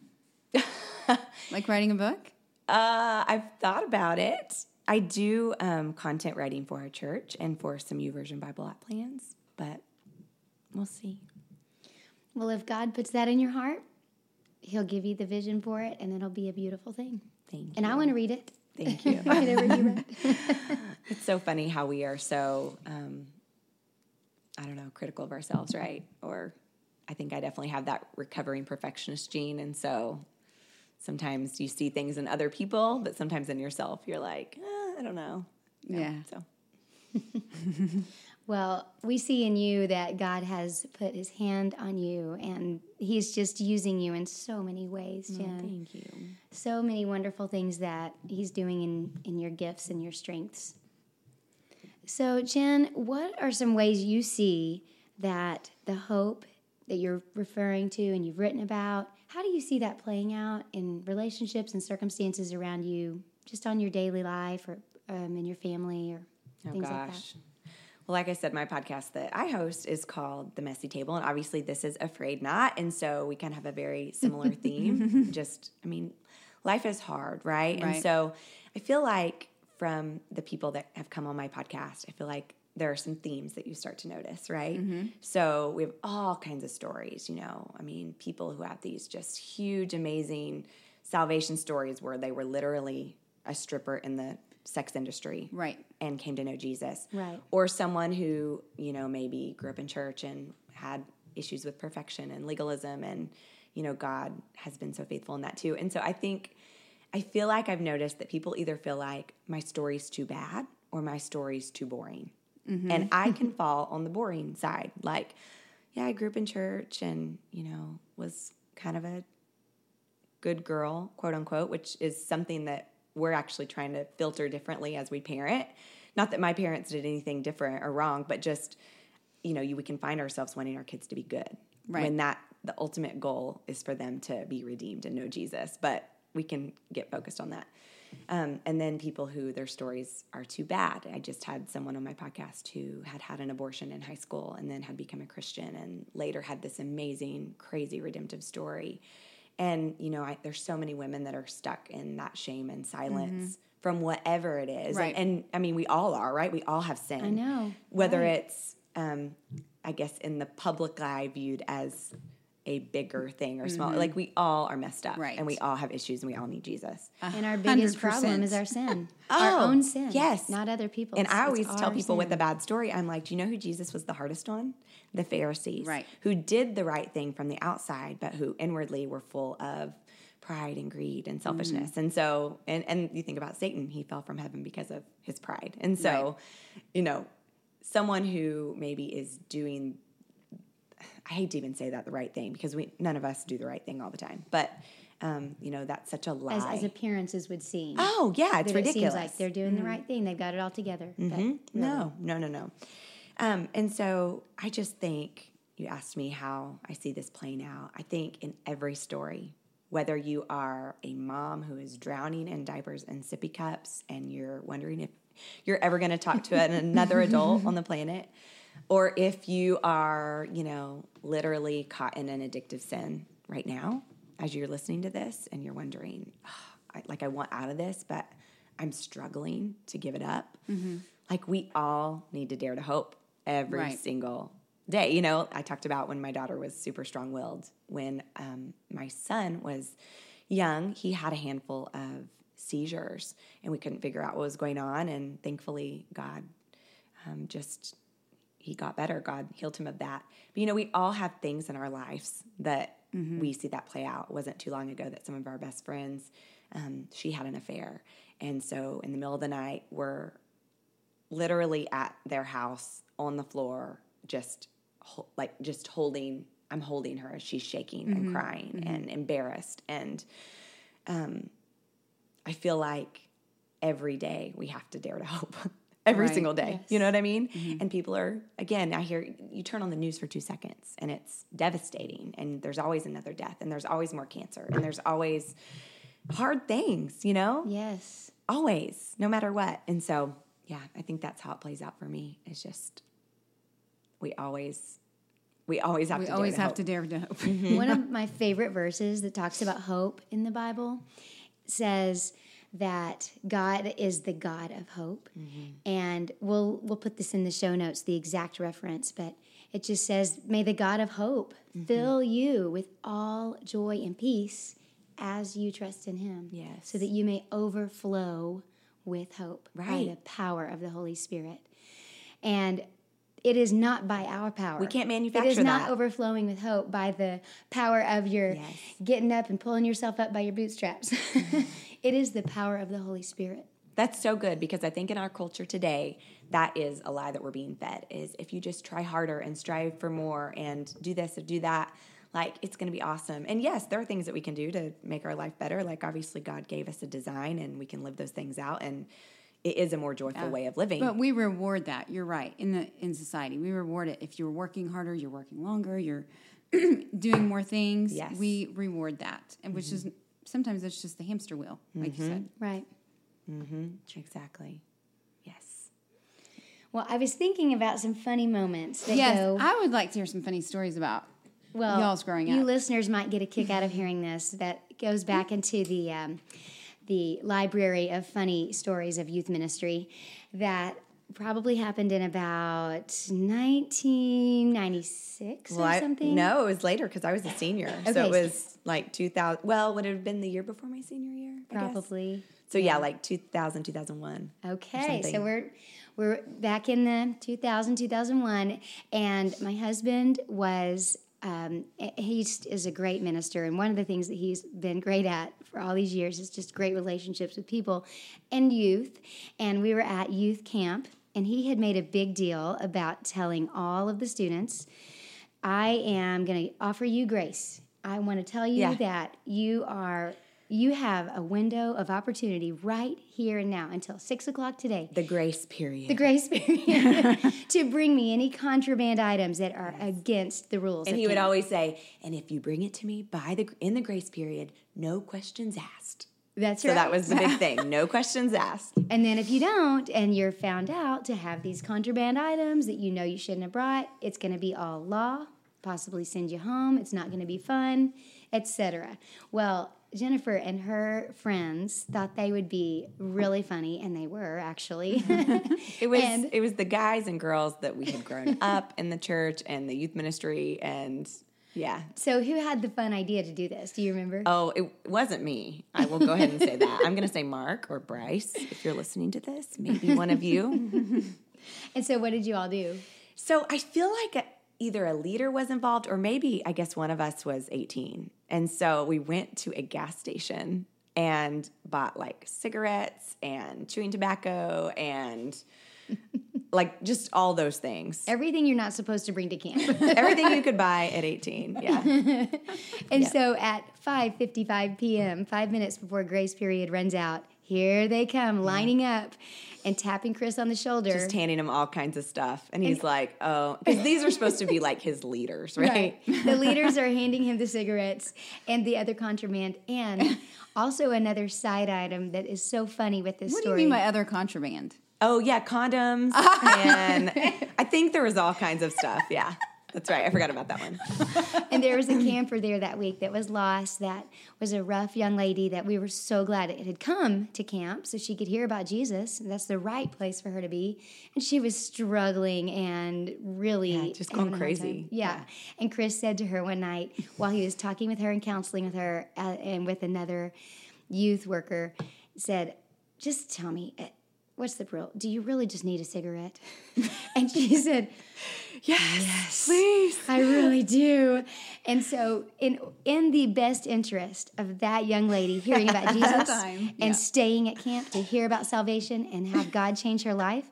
like writing a book? Uh, I've thought about it. I do um, content writing for our church and for some YouVersion Bible app plans, but we'll see. Well, if God puts that in your heart, He'll give you the vision for it, and it'll be a beautiful thing. Thank you. And I want to read it. Thank you. Whatever you read. it's so funny how we are so, um, I don't know, critical of ourselves, right? Or I think I definitely have that recovering perfectionist gene. And so sometimes you see things in other people, but sometimes in yourself, you're like, eh, I don't know. Yeah. So Well, we see in you that God has put his hand on you and he's just using you in so many ways, Jenn. thank you. So many wonderful things that he's doing in, in your gifts and your strengths. So, Jenn, what are some ways you see that the hope that you're referring to and you've written about, how do you see that playing out in relationships and circumstances around you, just on your daily life or um, in your family or Oh things like that? Like I said, my podcast that I host is called The Messy Table. And obviously, this is A Frayed Knot. And so we kind of have a very similar theme. Just, I mean, life is hard, right? And so I feel like from the people that have come on my podcast, I feel like there are some themes that you start to notice, right? Mm-hmm. So we have all kinds of stories, you know. I mean, people who have these just huge, amazing salvation stories where they were literally a stripper in the sex industry Right. and came to know Jesus. Right. Or someone who, you know, maybe grew up in church and had issues with perfection and legalism and, you know, God has been so faithful in that too. And so I think I feel like I've noticed that people either feel like my story's too bad or my story's too boring. Mm-hmm. And I can fall on the boring side. Like, yeah, I grew up in church and, you know, was kind of a good girl, quote unquote, which is something that we're actually trying to filter differently as we parent. Not that my parents did anything different or wrong, but just, you know, you, we can find ourselves wanting our kids to be good. Right. When that, the ultimate goal is for them to be redeemed and know Jesus. But we can get focused on that. Um, and then people who their stories are too bad. I just had someone on my podcast who had had an abortion in high school and then had become a Christian and later had this amazing, crazy redemptive story. And, you know, I, there's so many women that are stuck in that shame and silence from whatever it is. Right. And, and I mean, we all are, right? We all have sin. I know, Whether right. it's, um, I guess, in the public eye viewed as a bigger thing or small, like we all are messed up. Right. And we all have issues and we all need Jesus. And our biggest 100%. problem is our sin, our Oh, own sin. yes. not other people's. And I It's always tell our people with a bad story, I'm like, do you know who Jesus was the hardest on? The Pharisees. Right. Who did the right thing from the outside, but who inwardly were full of pride and greed and selfishness. And so, and, and you think about Satan, he fell from heaven because of his pride. And so, you know, someone who maybe is doing I hate to even say that the right thing because we none of us do the right thing all the time. But um, you know, that's such a lie. as, as appearances would seem. oh yeah, it's ridiculous. Mm-hmm. It seems like they're doing the right thing. They've got it all together. Really, No, no, no, no. Um, and so I just think, you asked me how I see this playing out. I think in every story, whether you are a mom who is drowning in diapers and sippy cups and you're wondering if you're ever going to talk to another adult on the planet, or if you are, you know, literally caught in an addictive sin right now as you're listening to this and you're wondering, oh, I, like, I want out of this, but I'm struggling to give it up. Mm-hmm. Like, we all need to dare to hope every right. single day. You know, I talked about when my daughter was super strong willed. When um, my son was young, he had a handful of seizures and we couldn't figure out what was going on. And thankfully, God um, just, he got better. God healed him of that. But you know, we all have things in our lives that mm-hmm. we see that play out. It wasn't too long ago that some of our best friends, um, she had an affair. And so in the middle of the night, we're literally at their house on the floor, just like just holding i'm holding her as she's shaking mm-hmm. and crying mm-hmm. and embarrassed and um, i feel like every day we have to dare to hope every right. single day yes. you know what i mean mm-hmm. and people are again i hear you turn on the news for two seconds and it's devastating and there's always another death and there's always more cancer and there's always hard things you know yes always no matter what and so yeah i think that's how it plays out for me it's just we always we always have we to always to have hope. to dare to hope. Mm-hmm. One of my favorite verses that talks about hope in the Bible says that God is the God of hope, mm-hmm. and we'll we'll put this in the show notes, the exact reference, but it just says, "May the God of hope mm-hmm. fill you with all joy and peace as you trust in Him, yes, so that you may overflow with hope right. by the power of the Holy Spirit." And it is not by our power. We can't manufacture that. It is not that. overflowing with hope by the power of your yes. getting up and pulling yourself up by your bootstraps. it is the power of the Holy Spirit. That's so good because I think in our culture today, that is a lie that we're being fed is if you just try harder and strive for more and do this or do that, like it's going to be awesome. And yes, there are things that we can do to make our life better. Like obviously God gave us a design and we can live those things out and it is a more joyful way of living. But we reward that. You're right. In the in society, we reward it. If you're working harder, you're working longer, you're doing more things. Yes. We reward that, and which mm-hmm. is sometimes it's just the hamster wheel, like mm-hmm. you said. Right. Mm-hmm. Exactly. Yes. Well, I was thinking about some funny moments. That yes, go, I would like to hear some funny stories about well, y'all's growing up. you up. listeners might get a kick out of hearing this. That goes back into the. Um, the library of funny stories of youth ministry that probably happened in about 1996 well, or I, something. no, it was later because I was a senior. Okay. So it was like 2000. Well, would it have been the year before my senior year? I Probably. Guess? So yeah, like 2000, 2001. Okay, so we're we're back in the 2000, 2001, and my husband was um, he is a great minister, and one of the things that he's been great at for all these years is just great relationships with people and youth. And we were at youth camp, and he had made a big deal about telling all of the students, "I am going to offer you grace. I want to tell you yeah. that you are you have a window of opportunity right here and now until six o'clock today. The grace period. The grace period to bring me any contraband items that are yes. against the rules. And he would always say, "And if you bring it to me by the in the grace period, no questions asked." That's so right. So that was the big thing. No questions asked. And then if you don't, and you're found out to have these contraband items that you know you shouldn't have brought, it's going to be all law. Possibly send you home. It's not going to be fun, etc. Well Jennifer and her friends thought they would be really funny, and they were actually. it was and, it was the guys and girls that we had grown up in the church and the youth ministry, and yeah. So who had the fun idea to do this? Do you remember? Oh, it wasn't me. I will go ahead and say that. I'm going to say Mark or Bryce if you're listening to this. Maybe one of you. and so, what did you all do? So I feel like either a leader was involved or maybe I guess one of us was 18. And so we went to a gas station and bought like cigarettes and chewing tobacco and like just all those things. Everything you're not supposed to bring to camp. Everything you could buy at 18. Yeah. and yeah. so at 5:55 p.m., 5 minutes before grace period runs out, here they come, lining up and tapping Chris on the shoulder. Just handing him all kinds of stuff. And he's like, oh, because these are supposed to be like his leaders, right? the leaders are handing him the cigarettes and the other contraband, and also another side item that is so funny with this What do you story. mean by other contraband? Oh, yeah, condoms. and I think there was all kinds of stuff. Yeah, that's right. I forgot about that one. and there was a camper there that week that was lost that was a rough young lady that we were so glad it had come to camp so she could hear about Jesus. And that's the right place for her to be. And she was struggling and really Yeah, just going crazy. time. Yeah. And Chris said to her one night while he was talking with her and counseling with her uh, and with another youth worker, said, Just tell me. uh, What's the real? Do you really just need a cigarette? and she said, Yes, please. I really do. And so, in in the best interest of that young lady hearing about Jesus time, and staying at camp to hear about salvation and have God change her life,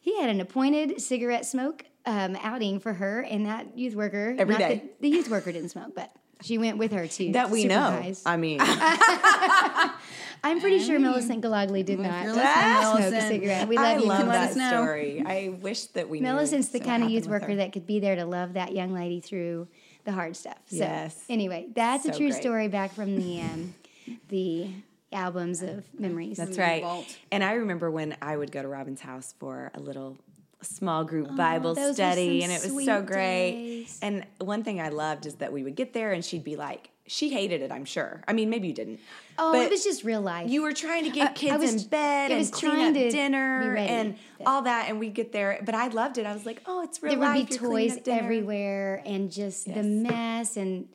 he had an appointed cigarette smoke um, outing for her and that youth worker. Every not day. that the youth worker didn't smoke, but she went with her to That we know. I mean, I'm pretty sure Millicent Galagli did not smoke a cigarette. We I love you. love Come let that story. I wish that we knew. Millicent's the kind of youth worker that could be there to love that young lady through the hard stuff. So, Yes. Anyway, that's a true great. story back from the um, the albums of memories. That's right. And I remember when I would go to Robin's house for a little small group Bible Oh, those study, and it was so great. days. And one thing I loved is that we would get there, and she'd be like, she hated it. I'm sure. I mean, maybe you didn't. oh, but it was just real life. You were trying to get uh, kids was- in bed it and was clean up to dinner and all that, and we'd get there. But I loved it. I was like, oh, it's real there would be You're toys everywhere and just the mess and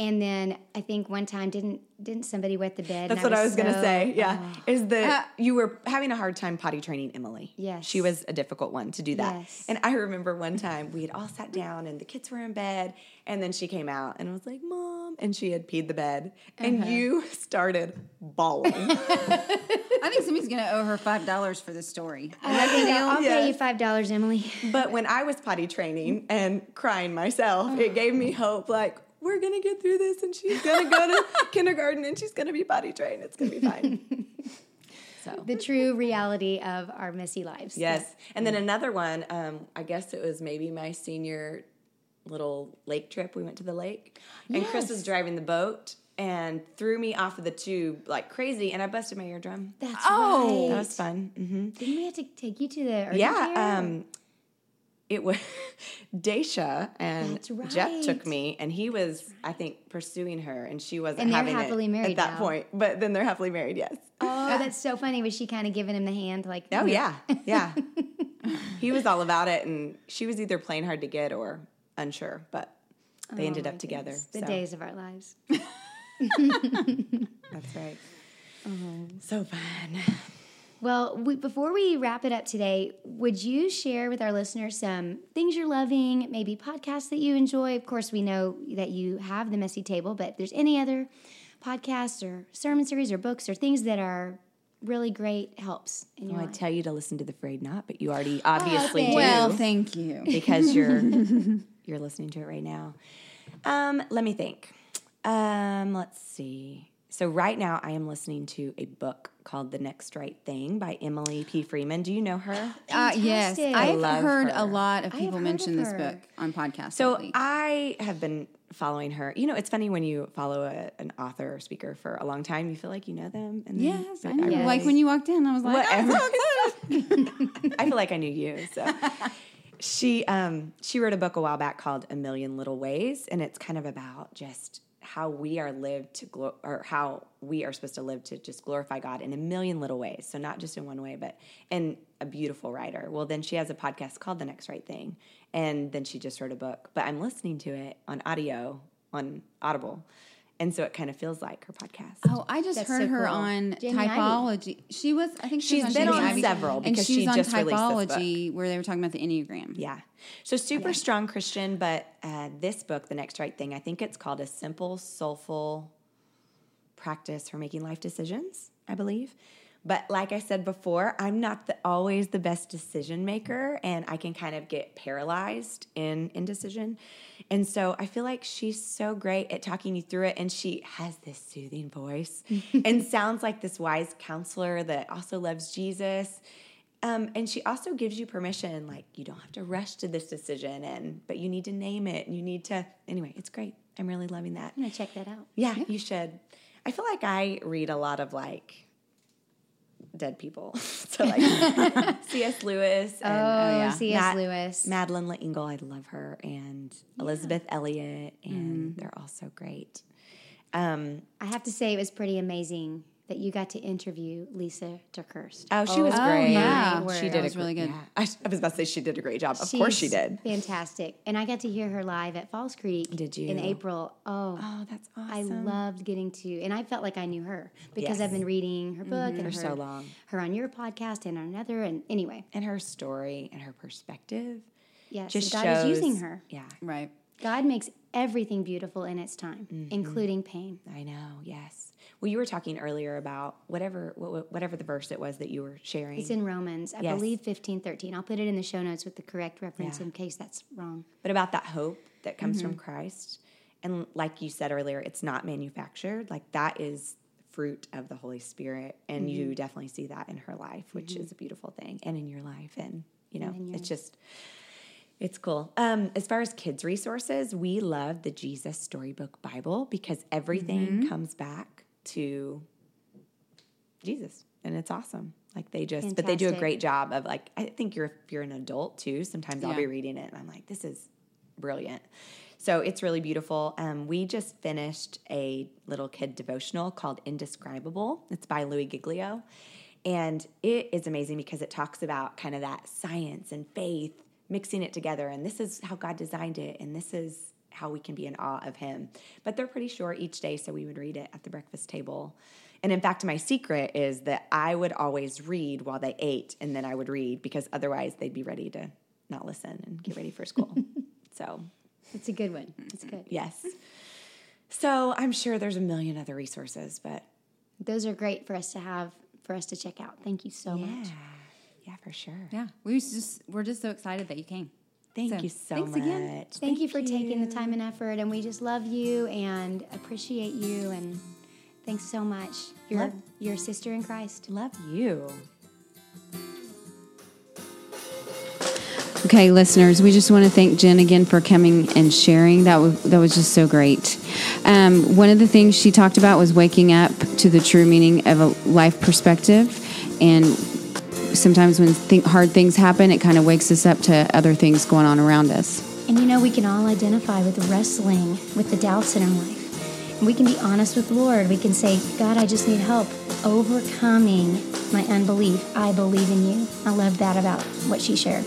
and then I think one time didn't didn't somebody wet the bed? That's and what I was gonna say. Yeah, oh. is that you were having a hard time potty training Emily? Yes. she was a difficult one to do that. Yes. And I remember one time we had all sat down and the kids were in bed, and then she came out and was like, "Mom," and she had peed the bed, and Uh-huh. you started bawling. I think somebody's going to owe her five dollars for this story. I think I'll, I'll pay you five dollars, Emily. but when I was potty training and crying myself, it gave me hope. Like we're gonna get through this, and she's gonna go to kindergarten, and she's gonna be potty trained. It's gonna be fine. So The true reality of our messy lives. Yes. And then another one, um, I guess it was maybe my senior little lake trip. We went to the lake, and Chris was driving the boat and threw me off of the tube like crazy, and I busted my eardrum. That's Oh, right. That was fun. Mm-hmm. Didn't we have to take you to the Yeah. Um, it was Daisha and That's Jeff took me, and he was, I think, pursuing her, and she wasn't And they're having happily it married at that now. point. But then they're happily married. Yes. oh, that's so funny. Was she kind of giving him the hand, like? Oh yeah, yeah. he was all about it, and she was either playing hard to get or unsure, but they ended Oh, my up together. goodness. The so days of our lives. That's right. Uh-huh. So fun. Well, we, before we wrap it up today, would you share with our listeners some things you're loving, maybe podcasts that you enjoy? Of course, we know that you have the messy table, but if there's any other podcasts or sermon series or books or things that are really great helps in your Well, I tell you to listen to the Frayed Knot, but you already obviously thanks. do Well, thank you. because you're you're listening to it right now. Um, let me think. Um, let's see. So right now, I am listening to a book called "The Next Right Thing" by Emily P. Freeman. Do you know her? Uh, yes, Fantastic. I've love heard her. a lot of people mention of this book on podcasts. So lately. I have been following her. You know, it's funny when you follow a, an author or speaker for a long time, you feel like you know them. And then- yes, I but know. really- Like when you walked in, I was like, Whatever. I'm so. I feel like I knew you. So she um, she wrote a book a while back called A Million Little Ways, and it's kind of about just how we are lived to glo- or how we are supposed to live to just glorify God in a million little ways. So not just in one way, but in a beautiful writer. Well, then she has a podcast called The Next Right Thing, and then she just wrote a book. But I'm listening to it on audio on Audible. And so it kind of feels like her podcast. Oh, I just That's heard so her cool. on Jamie Ivey. typology. She was, I think she She's was been Jamie on Ivey, several and she's she she on just released this book. typology where they were talking about the enneagram. Yeah. So super strong Christian, but uh, this book, The Next Right Thing, I think it's called A Simple, Soulful Practice for Making Life Decisions, I believe. But like I said before, I'm not the, always the best decision maker, and I can kind of get paralyzed in indecision. And so I feel like she's so great at talking you through it, and she has this soothing voice and sounds like this wise counselor that also loves Jesus. Um, and she also gives you permission, like you don't have to rush to this decision, and but you need to name it, and you need to. Anyway, it's great. I'm really loving that. I'm gonna check that out. Yeah, you should. I feel like I read a lot of like dead people. so like C.S. Lewis and Oh, yeah. C.S. Matt- Lewis. Madeleine L'Engle, I love her, and Elisabeth Elliot, and Mm-hmm. they're all so great. Um, I have to say, it was pretty amazing that you got to interview Lisa TerKeurst. oh, she was Oh, great. yeah. she That did was a, really good. yeah. I, I was about to say she did a great job. Of course she did. Fantastic. And I got to hear her live at Falls Creek. Did you? In April. Oh, Oh, that's awesome. I loved getting to, and I felt like I knew her because Yes. Mm-hmm. I've been reading her book and For so long. her on your podcast and on another. And anyway, and her story and her perspective yes, just God shows. is using her. Yeah, Right. God makes everything beautiful in its time, Mm-hmm. including pain. I know. Yes. Well, you were talking earlier about whatever whatever the verse it was that you were sharing. It's in Romans, I Yes. believe fifteen thirteen. I'll put it in the show notes with the correct reference Yeah. in case that's wrong. but about that hope that comes Mm-hmm. from Christ. And like you said earlier, it's not manufactured. Like that is fruit of the Holy Spirit. And Mm-hmm. you definitely see that in her life, which is a beautiful thing, and in your life. And, you know, in it's just, it's cool. Um, as far as kids' resources, we love the Jesus Storybook Bible because everything Mm-hmm. comes back to Jesus. And it's awesome. Like they just, but they do a great job of like, I think you're, if you're an adult too, sometimes I'll be reading it and I'm like, this is brilliant. So it's really beautiful. Um, we just finished a little kid devotional called Indescribable. It's by Louie Giglio. And it is amazing because it talks about kind of that science and faith mixing it together. And this is how God designed it. And this is how we can be in awe of Him. But they're pretty short each day. So we would read it at the breakfast table. And in fact, my secret is that I would always read while they ate and then I would read because otherwise they'd be ready to not listen and get ready for school. so It's a good one. It's good. Yes. So I'm sure there's a million other resources, but Those are great for us to have, for us to check out. Thank you so yeah, much. yeah, for sure. Yeah. We was just we're just so excited that you came. Thank So, you so thanks much. again. Thank, you for taking the time and effort, and we just love you and appreciate you, and thanks so much. You're Love- your sister in Christ. Love you. Okay, listeners, we just want to thank Jenn again for coming and sharing. That was that was just so great. Um, one of the things she talked about was waking up to the true meaning of a life perspective, and sometimes when th- hard things happen, it kind of wakes us up to other things going on around us. And you know, we can all identify with wrestling with the doubts in our life. And we can be honest with the Lord. We can say, God, I just need help overcoming my unbelief. I believe in you. I love that about what she shared.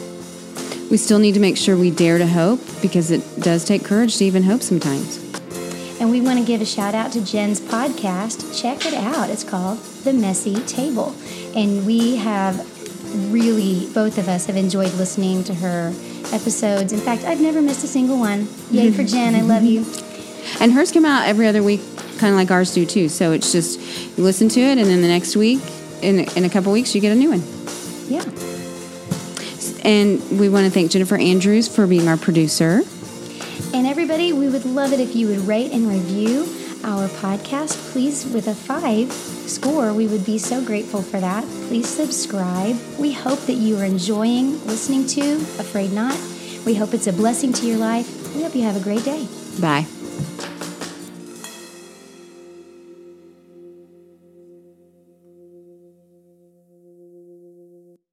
We still need to make sure we dare to hope because it does take courage to even hope sometimes. And we want to give a shout out to Jenn's podcast. Check it out. It's called The Messy Table. And we have really, both of us have enjoyed listening to her episodes. In fact, I've never missed a single one. Yay for Jenn. I love you. And hers come out every other week, kind of like ours do too. So it's just you listen to it, and then the next week, in in a couple weeks, you get a new one. Yeah. And we want to thank Jennifer Andrews for being our producer. And everybody, we would love it if you would rate and review our podcast. Please, with a five score, we would be so grateful for that. Please subscribe. We hope that you are enjoying listening to A Frayed Knot. We hope it's a blessing to your life. We hope you have a great day. Bye.